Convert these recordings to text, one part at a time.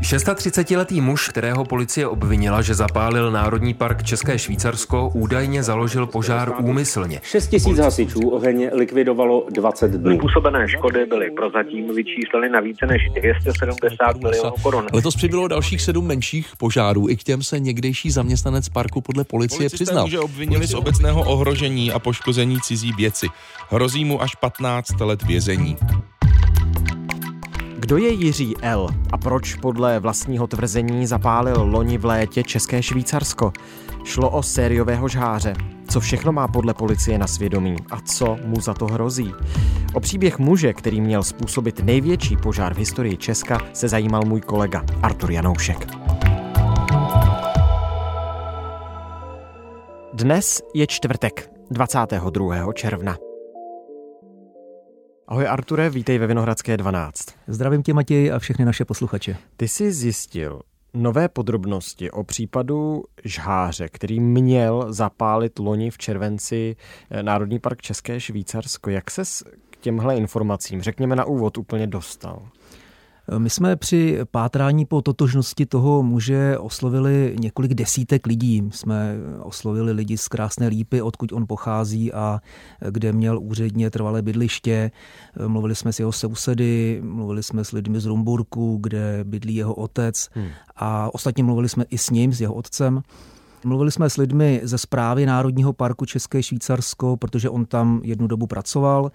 36-letý muž, kterého policie obvinila, že zapálil Národní park České Švýcarsko, údajně založil požár úmyslně. 6 tisíc hasičů oheň likvidovalo 20 dnů. Způsobené škody byly prozatím vyčísleny na více než 270 milionů korun. Letos přibylo dalších sedm menších požárů. I k těm se někdejší zaměstnanec parku podle policie Policisté přiznal. muže obvinili z obecného ohrožení a poškození cizí věci. Hrozí mu až 15 let vězení. Kdo je Jiří L. a proč podle vlastního tvrzení zapálil loni v létě České Švýcarsko? Šlo o sériového žháře. Co všechno má podle policie na svědomí a co mu za to hrozí? O příběh muže, který měl způsobit největší požár v historii Česka, se zajímal můj kolega Artur Janoušek. Dnes je čtvrtek, 22. června. Ahoj Arture, vítej ve Vinohradské 12. Zdravím tě, Matěj, a všechny naše posluchače. Ty jsi zjistil nové podrobnosti o případu žháře, který měl zapálit loni v červenci eh, Národní park České Švýcarsko. Jak ses k těmhle informacím, řekněme na úvod, úplně dostal? My jsme při pátrání po totožnosti toho muže oslovili několik desítek lidí. Jsme oslovili lidi z Krásné Lípy, odkud on pochází a kde měl úředně trvalé bydliště. Mluvili jsme s jeho sousedy, mluvili jsme s lidmi z Rumburku, kde bydlí jeho otec hmm. a ostatně mluvili jsme i s ním, s jeho otcem. Mluvili jsme s lidmi ze zprávy Národního parku České Švýcarsko, protože on tam jednu dobu pracoval.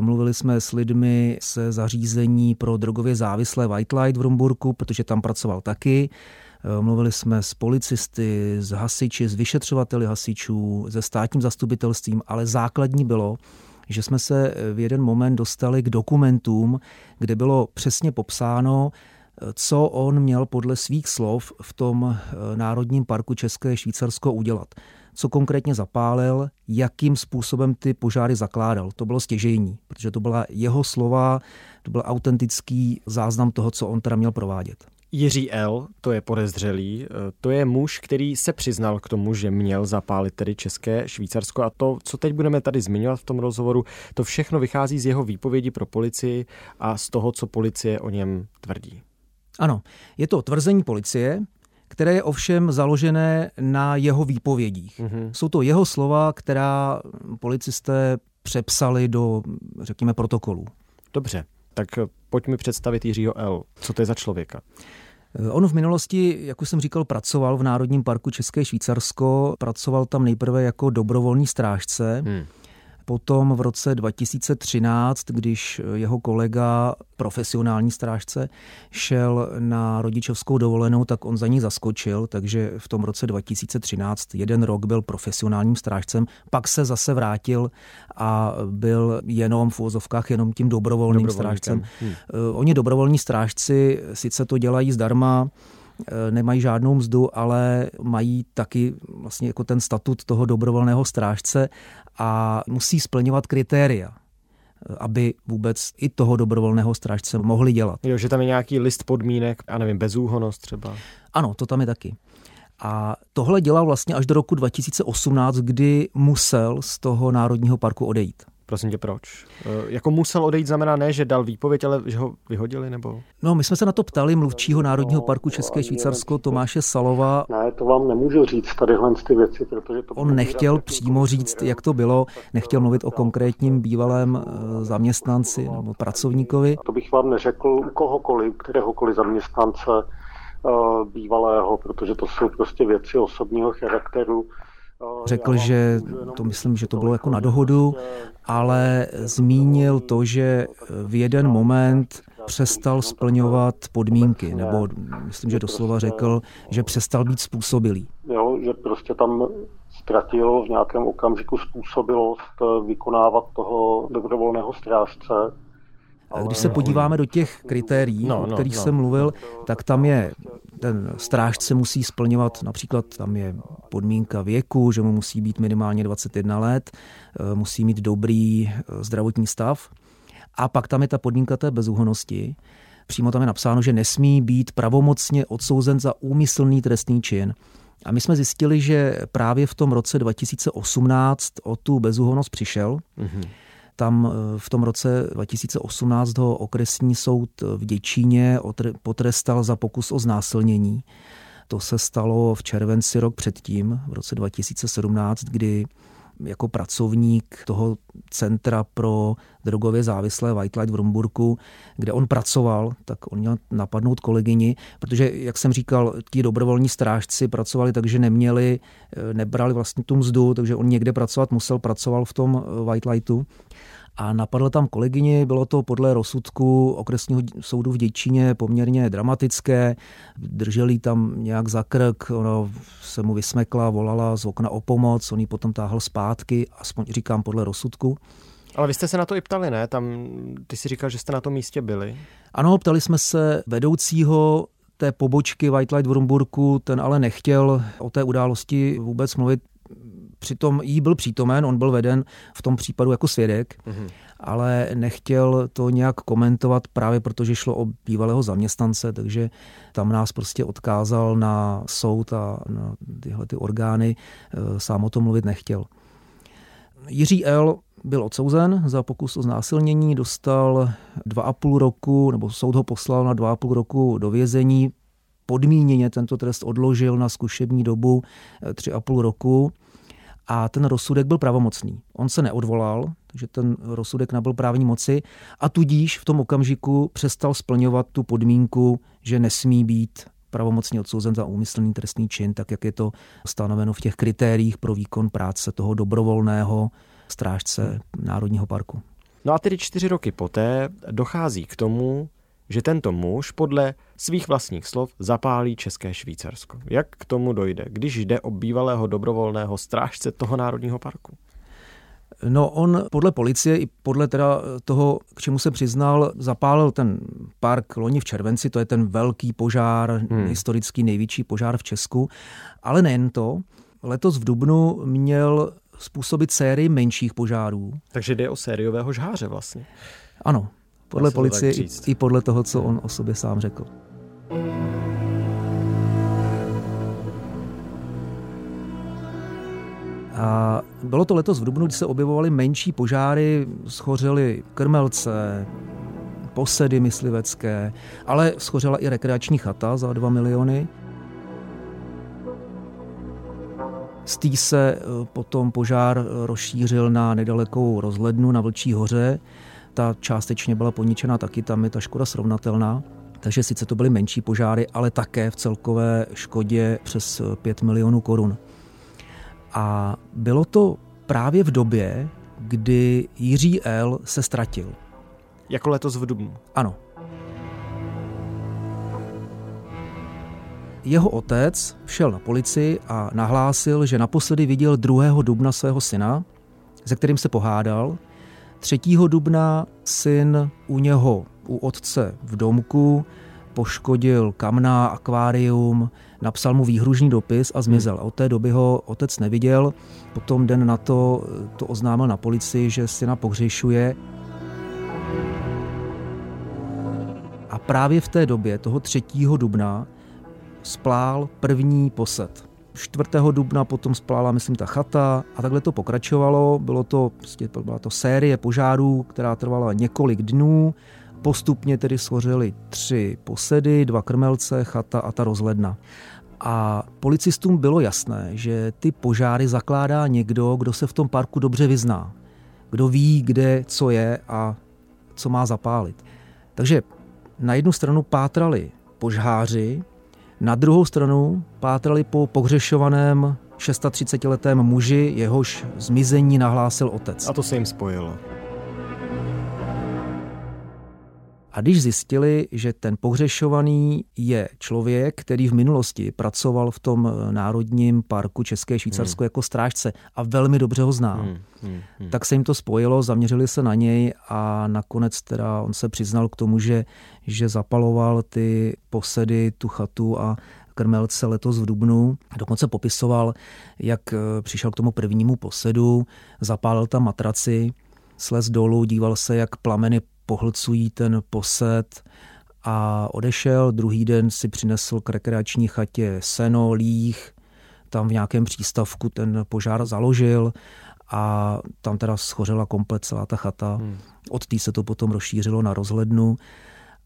Mluvili jsme s lidmi se zařízení pro drogově závislé White Light v Rumburku, protože tam pracoval taky. Mluvili jsme s policisty, s hasiči, s vyšetřovateli hasičů, se státním zastupitelstvím, ale základní bylo, že jsme se v jeden moment dostali k dokumentům, kde bylo přesně popsáno, co on měl podle svých slov v tom Národním parku České Švýcarsko udělat co konkrétně zapálil, jakým způsobem ty požáry zakládal. To bylo stěžejní, protože to byla jeho slova, to byl autentický záznam toho, co on teda měl provádět. Jiří L., to je podezřelý, to je muž, který se přiznal k tomu, že měl zapálit tedy České Švýcarsko a to, co teď budeme tady zmiňovat v tom rozhovoru, to všechno vychází z jeho výpovědi pro policii a z toho, co policie o něm tvrdí. Ano, je to tvrzení policie, které je ovšem založené na jeho výpovědích. Mm-hmm. Jsou to jeho slova, která policisté přepsali do, řekněme, protokolu. Dobře, tak pojď mi představit Jiřího L. Co to je za člověka? On v minulosti, jak už jsem říkal, pracoval v Národním parku České Švýcarsko. Pracoval tam nejprve jako dobrovolný strážce. Hmm. Potom v roce 2013, když jeho kolega, profesionální strážce, šel na rodičovskou dovolenou, tak on za ní zaskočil, takže v tom roce 2013 jeden rok byl profesionálním strážcem, pak se zase vrátil a byl jenom v úvozovkách jenom tím dobrovolným strážcem. Hmm. Oni dobrovolní strážci sice to dělají zdarma, nemají žádnou mzdu, ale mají taky vlastně jako ten statut toho dobrovolného strážce a musí splňovat kritéria aby vůbec i toho dobrovolného strážce mohli dělat. Jo, že tam je nějaký list podmínek, a nevím, bezúhonost třeba. Ano, to tam je taky. A tohle dělal vlastně až do roku 2018, kdy musel z toho národního parku odejít. Prosím tě, proč? E, jako musel odejít znamená ne, že dal výpověď, ale že ho vyhodili, nebo? No, my jsme se na to ptali mluvčího Národního parku České Švýcarsko Tomáše Salova. Ne, to vám nemůžu říct tadyhle ty věci, protože to... On nechtěl přímo říct, jak to bylo, nechtěl mluvit o konkrétním bývalém e, zaměstnanci nebo pracovníkovi. To bych vám neřekl u kohokoliv, kteréhokoliv zaměstnance e, bývalého, protože to jsou prostě věci osobního charakteru Řekl, že to myslím, že to bylo jako na dohodu, ale zmínil to, že v jeden moment přestal splňovat podmínky, nebo myslím, že doslova řekl, že přestal být způsobilý. Jo, že prostě tam ztratil v nějakém okamžiku způsobilost vykonávat toho dobrovolného strážce když se podíváme do těch kritérií, no, no, o kterých no. jsem mluvil, tak tam je, ten strážce musí splňovat, například tam je podmínka věku, že mu musí být minimálně 21 let, eh, musí mít dobrý eh, zdravotní stav. A pak tam je ta podmínka té bezúhonosti. Přímo tam je napsáno, že nesmí být pravomocně odsouzen za úmyslný trestný čin. A my jsme zjistili, že právě v tom roce 2018 o tu bezúhonost přišel. Mm-hmm Tam v tom roce 2018 ho okresní soud v Děčíně potrestal za pokus o znásilnění. To se stalo v červenci rok předtím, v roce 2017, kdy jako pracovník toho centra pro drogově závislé White Light v Rumburku, kde on pracoval, tak on měl napadnout kolegyni, protože, jak jsem říkal, ti dobrovolní strážci pracovali tak, že neměli, nebrali vlastně tu mzdu, takže on někde pracovat musel, pracoval v tom White Lightu a napadl tam kolegyni, bylo to podle rozsudku okresního soudu v Děčíně poměrně dramatické, drželi tam nějak za krk, ona se mu vysmekla, volala z okna o pomoc, on ji potom táhl zpátky, aspoň říkám podle rozsudku. Ale vy jste se na to i ptali, ne? Tam, ty si říkal, že jste na tom místě byli. Ano, ptali jsme se vedoucího té pobočky White Light v Rumburku, ten ale nechtěl o té události vůbec mluvit, Přitom jí byl přítomen, on byl veden v tom případu jako svědek, mm-hmm. ale nechtěl to nějak komentovat právě protože šlo o bývalého zaměstnance, takže tam nás prostě odkázal na soud a na tyhle ty orgány, e, sám o tom mluvit nechtěl. Jiří L. byl odsouzen za pokus o znásilnění, dostal dva a půl roku, nebo soud ho poslal na dva a půl roku do vězení, podmíněně tento trest odložil na zkušební dobu e, tři a půl roku a ten rozsudek byl pravomocný. On se neodvolal, takže ten rozsudek nabyl právní moci a tudíž v tom okamžiku přestal splňovat tu podmínku, že nesmí být pravomocně odsouzen za úmyslný trestný čin, tak jak je to stanoveno v těch kritériích pro výkon práce toho dobrovolného strážce Národního parku. No a tedy čtyři roky poté dochází k tomu, že tento muž podle svých vlastních slov zapálí České Švýcarsko. Jak k tomu dojde, když jde o bývalého dobrovolného strážce toho národního parku? No on podle policie i podle teda toho, k čemu se přiznal, zapálil ten park loni v červenci, to je ten velký požár, hmm. historický největší požár v Česku. Ale nejen to, letos v Dubnu měl způsobit sérii menších požárů. Takže jde o sériového žháře vlastně. Ano, podle policie i, i podle toho, co on o sobě sám řekl. A bylo to letos v Dubnu, kdy se objevovaly menší požáry, schořely krmelce, posedy myslivecké, ale schořela i rekreační chata za 2 miliony. Z tý se eh, potom požár rozšířil na nedalekou rozhlednu na Vlčí hoře, ta částečně byla poničena taky, tam je ta škoda srovnatelná. Takže sice to byly menší požáry, ale také v celkové škodě přes 5 milionů korun. A bylo to právě v době, kdy Jiří L. se ztratil. Jako letos v Dubnu. Ano. Jeho otec šel na policii a nahlásil, že naposledy viděl 2. dubna svého syna, se kterým se pohádal 3. dubna syn u něho, u otce v domku, poškodil kamna, akvárium, napsal mu výhružný dopis a zmizel. A od té doby ho otec neviděl. Potom den na to to oznámil na policii, že syna pohřešuje. A právě v té době, toho 3. dubna, splál první posed. 4. dubna potom splála, myslím, ta chata a takhle to pokračovalo. Bylo to, prostě, byla to série požárů, která trvala několik dnů. Postupně tedy schořely tři posedy, dva krmelce, chata a ta rozhledna. A policistům bylo jasné, že ty požáry zakládá někdo, kdo se v tom parku dobře vyzná. Kdo ví, kde co je a co má zapálit. Takže na jednu stranu pátrali požáři, na druhou stranu pátrali po pohřešovaném 36-letém muži, jehož zmizení nahlásil otec. A to se jim spojilo. A když zjistili, že ten pohřešovaný je člověk, který v minulosti pracoval v tom eh, Národním parku České Švýcarsko hmm. jako strážce a velmi dobře ho zná, hmm. Hmm. Hmm. tak se jim to spojilo, zaměřili se na něj a nakonec teda on se přiznal k tomu, že, že zapaloval ty posedy, tu chatu a krmelce letos v Dubnu. Dokonce popisoval, jak eh, přišel k tomu prvnímu posedu, zapálil tam matraci, slez dolů, díval se, jak plameny pohlcují ten posed a odešel. Druhý den si přinesl k rekreační chatě seno, líh, tam v nějakém přístavku ten požár založil a tam teda schořela komplet celá ta chata. Hmm. Od té se to potom rozšířilo na rozhlednu.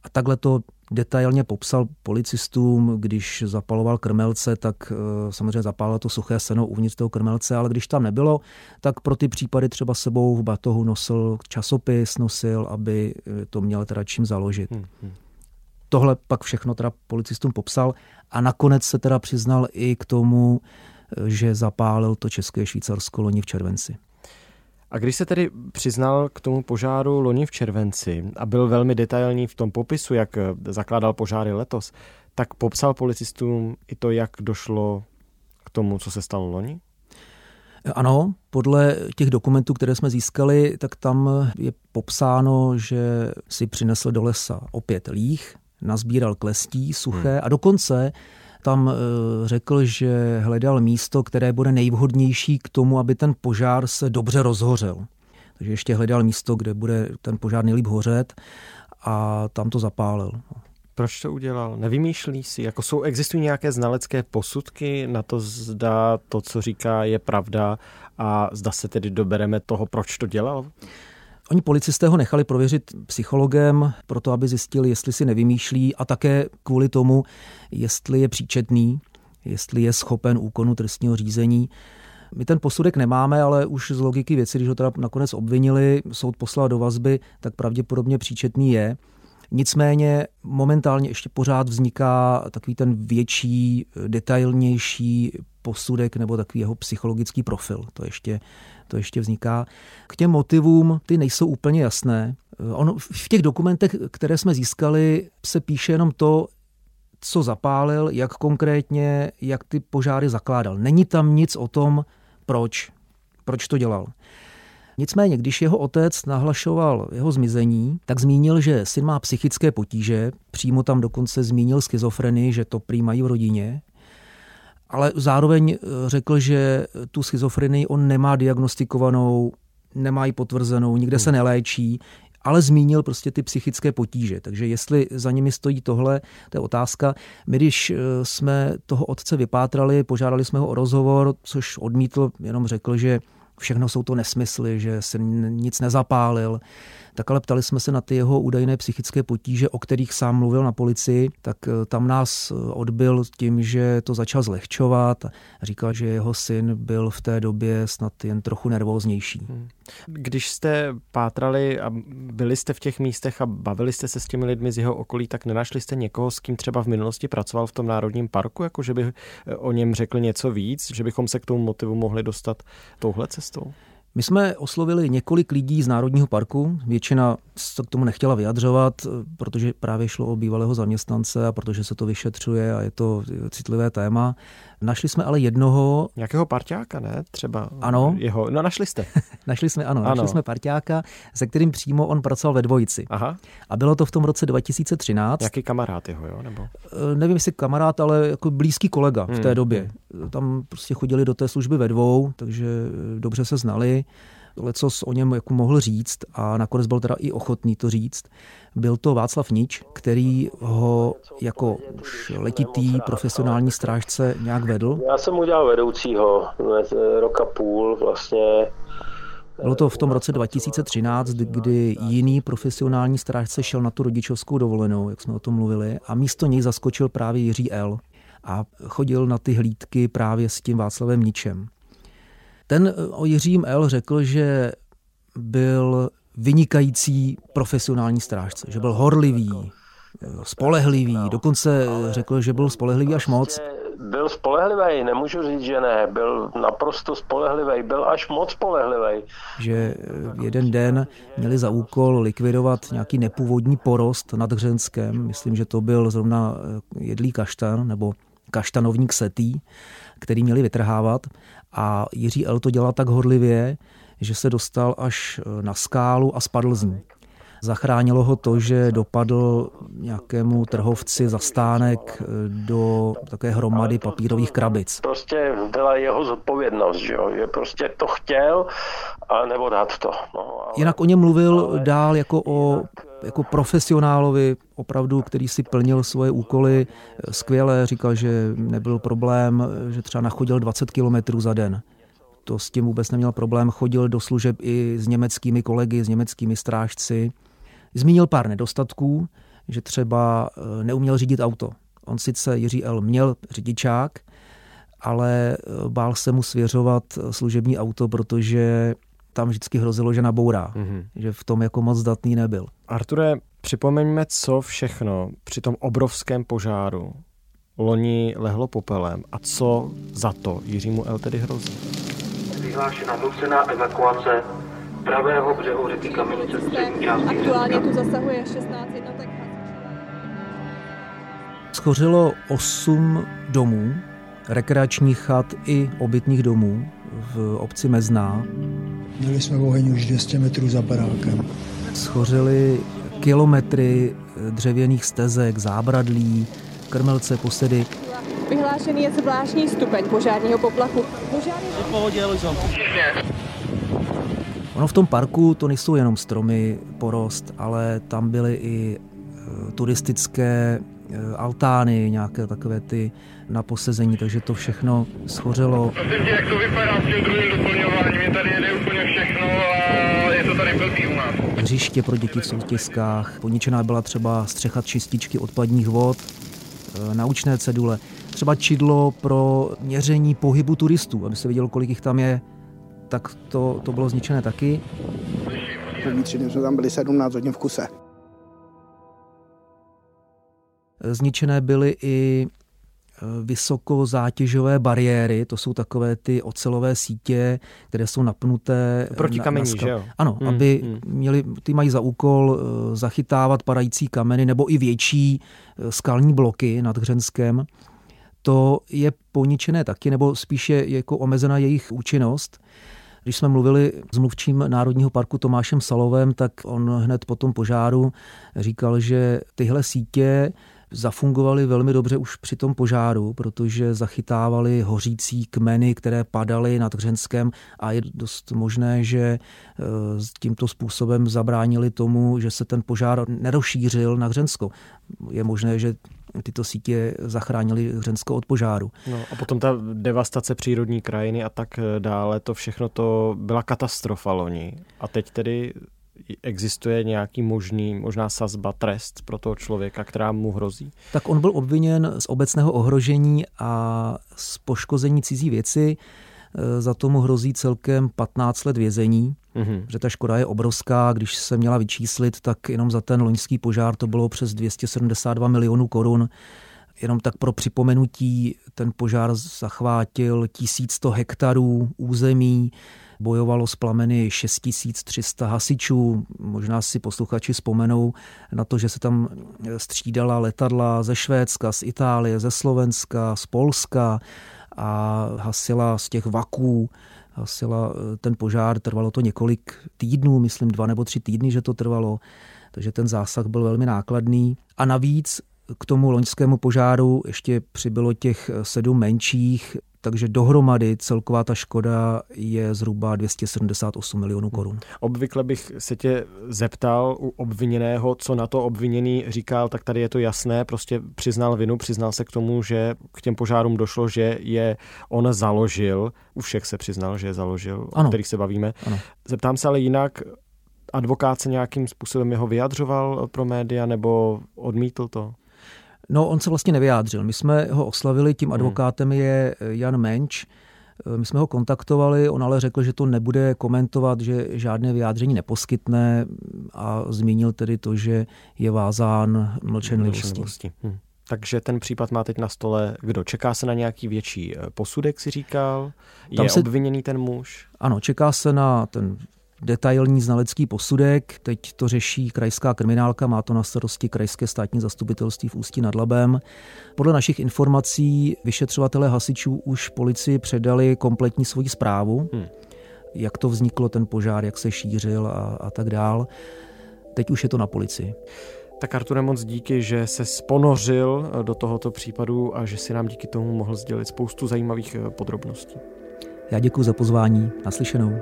A takhle to detailně popsal policistům, když zapaloval krmelce, tak eh, samozřejmě zapálil to suché seno uvnitř toho krmelce, ale když tam nebylo, tak pro ty případy třeba sebou v batohu nosil časopis, nosil, aby eh, to měl teda čím založit. Hmm, hmm. Tohle pak všechno teda policistům popsal a nakonec se teda přiznal i k tomu, eh, že zapálil to České Švýcarsko loni v červenci. A když se tedy přiznal k tomu požáru loni v červenci a byl velmi detailní v tom popisu, jak eh, zakládal požáry letos, tak popsal policistům i to, jak došlo k tomu, co se stalo loni? Ano, podle těch dokumentů, které jsme získali, tak tam je popsáno, že si přinesl do lesa opět líh, nazbíral klestí suché hmm. a dokonce tam eh, řekl, že hledal místo, které bude nejvhodnější k tomu, aby ten požár se dobře rozhořel. Takže ještě hledal místo, kde bude ten požár nejlíp hořet a tam to zapálil. Proč to udělal? Nevymýšlí si? Jako jsou, existují nějaké znalecké posudky na to, zda to, co říká, je pravda a zda se tedy dobereme toho, proč to dělal? Oni policisté ho nechali prověřit psychologem, proto aby zjistili, jestli si nevymýšlí a také kvůli tomu, jestli je příčetný, jestli je schopen úkonu trestního řízení. My ten posudek nemáme, ale už z logiky věci, když ho teda nakonec obvinili, soud poslal do vazby, tak pravděpodobně příčetný je. Nicméně momentálně ještě pořád vzniká takový ten větší, detailnější posudek nebo takový jeho psychologický profil. To ještě, to ještě vzniká. K těm motivům ty nejsou úplně jasné. On, v těch dokumentech, které jsme získali, se píše jenom to, co zapálil, jak konkrétně, jak ty požáry zakládal. Není tam nic o tom, proč, proč to dělal. Nicméně, když jeho otec nahlašoval jeho zmizení, tak zmínil, že syn má psychické potíže, přímo tam dokonce zmínil schizofrenii, že to prý mají v rodině, ale zároveň eh, řekl, že tu schizofrenii on nemá diagnostikovanou, nemá ji potvrzenou, nikde se hmm. neléčí, ale zmínil prostě ty psychické potíže. Takže jestli za nimi stojí tohle, to je otázka. My, když eh, jsme toho otce vypátrali, požádali jsme ho o rozhovor, což odmítl, jenom řekl, že všechno jsou to nesmysly, že se nic nezapálil. Tak ale ptali jsme se na ty jeho údajné psychické potíže, o kterých sám mluvil na policii, tak eh, tam nás eh, odbil tím, že to začal zlehčovat a říkal, že jeho syn byl v té době snad jen trochu nervóznější. Hmm. Když jste pátrali a byli jste v těch místech a bavili jste se s těmi lidmi z jeho okolí, tak nenašli jste někoho, s kým třeba v minulosti pracoval v tom národním parku, jako že by eh, o něm řekl něco víc, že bychom se k tomu motivu mohli dostat touhle cestou? My jsme oslovili několik lidí z Národního parku, většina se k tomu nechtěla vyjadřovat, protože právě šlo o bývalého zaměstnance a protože se to vyšetřuje a je to citlivé téma. Našli jsme ale jednoho... Nějakého parťáka, ne? Třeba ano. jeho... No našli jste. našli jsme, ano, ano. Našli jsme parťáka, se kterým přímo on pracoval ve dvojici. Aha. A bylo to v tom roce 2013. Jaký kamarád jeho, jo? Nebo? E, nevím, jestli kamarád, ale jako blízký kolega hmm. v té hmm, době. Hmm. Tam prostě chodili do té služby ve dvou, takže dobře se znali co o něm jako mohl říct a nakonec byl teda i ochotný to říct. Byl to Václav Nič, který ho jako už letitý profesionální strážce nějak vedl. Já jsem udělal vedoucího roka půl vlastně bylo to v tom roce 2013, kdy jiný profesionální strážce šel na tu rodičovskou dovolenou, jak jsme o tom mluvili, a místo něj zaskočil právě Jiří L. A chodil na ty hlídky právě s tím Václavem Ničem. Ten eh, o Jiřím L. řekl, že byl vynikající profesionální strážce, že byl horlivý, eh, spolehlivý, dokonce řekl, že byl spolehlivý až moc. Byl spolehlivý, nemůžu říct, že ne, byl naprosto spolehlivý, byl až moc spolehlivý. Že eh, jeden den měli za úkol likvidovat nějaký nepůvodní porost nad Hřenskem, myslím, že to byl zrovna jedlý kaštan nebo kaštanovník setý, který měli vytrhávat a Jiří L. to dělal tak horlivě, že se dostal až e, na skálu a spadl z ní. Zachránilo ho to, že dopadl nějakému trhovci za stánek e, do také hromady papírových krabic. Prostě byla jeho zodpovědnost, že, jo? že prostě to chtěl a nebo dát to. No, ale, Jinak o něm mluvil ale, dál jako o jako profesionálovi, opravdu, který si plnil svoje úkoly skvěle, říkal, že nebyl problém, že třeba nachodil 20 kilometrů za den. to s tím vůbec neměl problém, chodil do služeb i s německými kolegy, s německými strážci. Zmínil pár nedostatků, že třeba eh, neuměl řídit auto. On sice Jiří L. měl řidičák, ale eh, bál se mu svěřovat služební auto, protože tam vždycky hrozilo, že nabourá, mm-hmm. že v tom jako moc zdatný nebyl. Arture, připomeňme, co všechno při tom obrovském požáru loni lehlo popelem a co za to Jiřímu L. tedy hrozí. Vyhlášena nucená evakuace pravého břehu řeky Kamenice v přední části Aktuálně tu zasahuje 16 jednotek. Schořilo 8 domů, rekreačních chat i obytných domů v obci Mezná. Měli jsme oheň už 200 metrů za barákem. Schořily kilometry dřevěných stezek, zábradlí, krmelce, posedy. Vyhlášený je zvláštní stupeň požárního poplachu. Požár je... pohodě, Ono v tom parku to nejsou jenom stromy, porost, ale tam byly i e, turistické e, altány, nějaké takové ty na posezení, takže to všechno schořelo. Jak to vypadá s tím druhým doplňováním? Je tady jede úplně všechno a je to tady blbý u nás. Hřiště pro děti v soutězkách, poničená byla třeba střecha čističky odpadních vod, e, naučné cedule, třeba čidlo pro měření pohybu turistů, aby se vidělo, kolik jich tam je, tak to, to bylo zničené taky. První tři dny jsme tam byli 17 hodin v kuse. Zničené byly i vysokozátěžové bariéry, to jsou takové ty ocelové sítě, které jsou napnuté proti na, kamení, na skal... že jo? Ano, hmm, aby hmm. měli, ty mají za úkol e, zachytávat padající kameny nebo i větší e, skalní bloky nad Hřenskem. To je poničené taky, nebo spíše jako omezena jejich účinnost. Když jsme mluvili s mluvčím Národního parku Tomášem Salovem, tak on hned po tom požáru říkal, že tyhle sítě zafungovaly velmi dobře už při tom požáru, protože zachytávali hořící kmeny, které padaly nad Hřenskem a je dost možné, že e, tímto způsobem zabránili tomu, že se ten požár nerozšířil na Hřensko. Je možné, že tyto sítě zachránili Hřensko od požáru. No a potom ta devastace přírodní krajiny a tak dále, to všechno to byla katastrofa loni. A teď tedy existuje nějaký možný, možná sazba, trest pro toho člověka, která mu hrozí? Tak on byl obviněn z obecného ohrožení a z poškození cizí věci. Za tomu hrozí celkem 15 let vězení, mm-hmm. že ta škoda je obrovská. Když se měla vyčíslit, tak jenom za ten loňský požár to bylo přes 272 milionů korun. Jenom tak pro připomenutí, ten požár zachvátil 1100 hektarů území, bojovalo s plameny 6300 hasičů. Možná si posluchači vzpomenou na to, že se tam střídala letadla ze Švédska, z Itálie, ze Slovenska, z Polska a hasila z těch vaků hasila ten požár, trvalo to několik týdnů, myslím dva nebo tři týdny, že to trvalo, takže ten zásah byl velmi nákladný. A navíc k tomu loňskému požáru ještě přibylo těch sedm menších, takže dohromady celková ta škoda je zhruba 278 milionů korun. Obvykle bych se tě zeptal u obviněného, co na to obviněný říkal, tak tady je to jasné, prostě přiznal vinu, přiznal se k tomu, že k těm požárům došlo, že je on založil, u všech se přiznal, že je založil, ano. o kterých se bavíme. Ano. Zeptám se ale jinak, advokát se nějakým způsobem jeho vyjadřoval pro média nebo odmítl to? No, on se vlastně nevyjádřil. My jsme ho oslavili, tím hmm. advokátem je eh, Jan Menč. Eh, my jsme ho kontaktovali, on ale řekl, že to nebude komentovat, že žádné vyjádření neposkytne a zmínil tedy to, že je vázán mlčenlivostí. Hmm. Takže ten případ má teď na stole kdo? Čeká se na nějaký větší eh, posudek, si říkal? Je se... obviněný ten muž? Ano, čeká se na ten detailní znalecký posudek. Teď to řeší krajská kriminálka, má to na starosti krajské státní zastupitelství v Ústí nad Labem. Podle našich informací vyšetřovatelé hasičů už policii předali kompletní svoji zprávu, hmm. jak to vzniklo, ten požár, jak se šířil a, a tak dál. Teď už je to na policii. Tak Arture, moc díky, že se sponořil do tohoto případu a že si nám díky tomu mohl sdělit spoustu zajímavých eh, podrobností. Já děkuji za pozvání. Naslyšenou.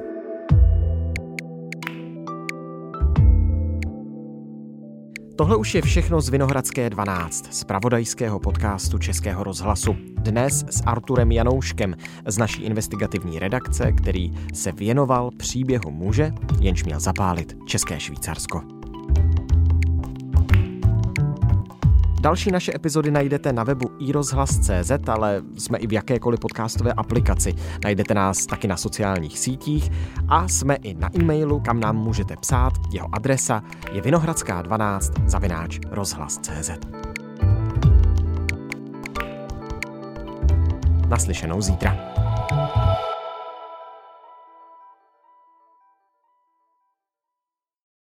Tohle už je všechno z Vinohradské 12, z pravodajského podcastu Českého rozhlasu. Dnes s Arturem Janouškem z naší investigativní redakce, který se věnoval příběhu muže, jenž měl zapálit České Švýcarsko. Další naše epizody najdete na webu iRozhlas.cz, ale jsme i v jakékoliv podcastové aplikaci. Najdete nás taky na sociálních sítích a jsme i na e-mailu, kam nám můžete psát. Jeho adresa je vinohradská12 zavináč rozhlas.cz. Naslyšenou zítra.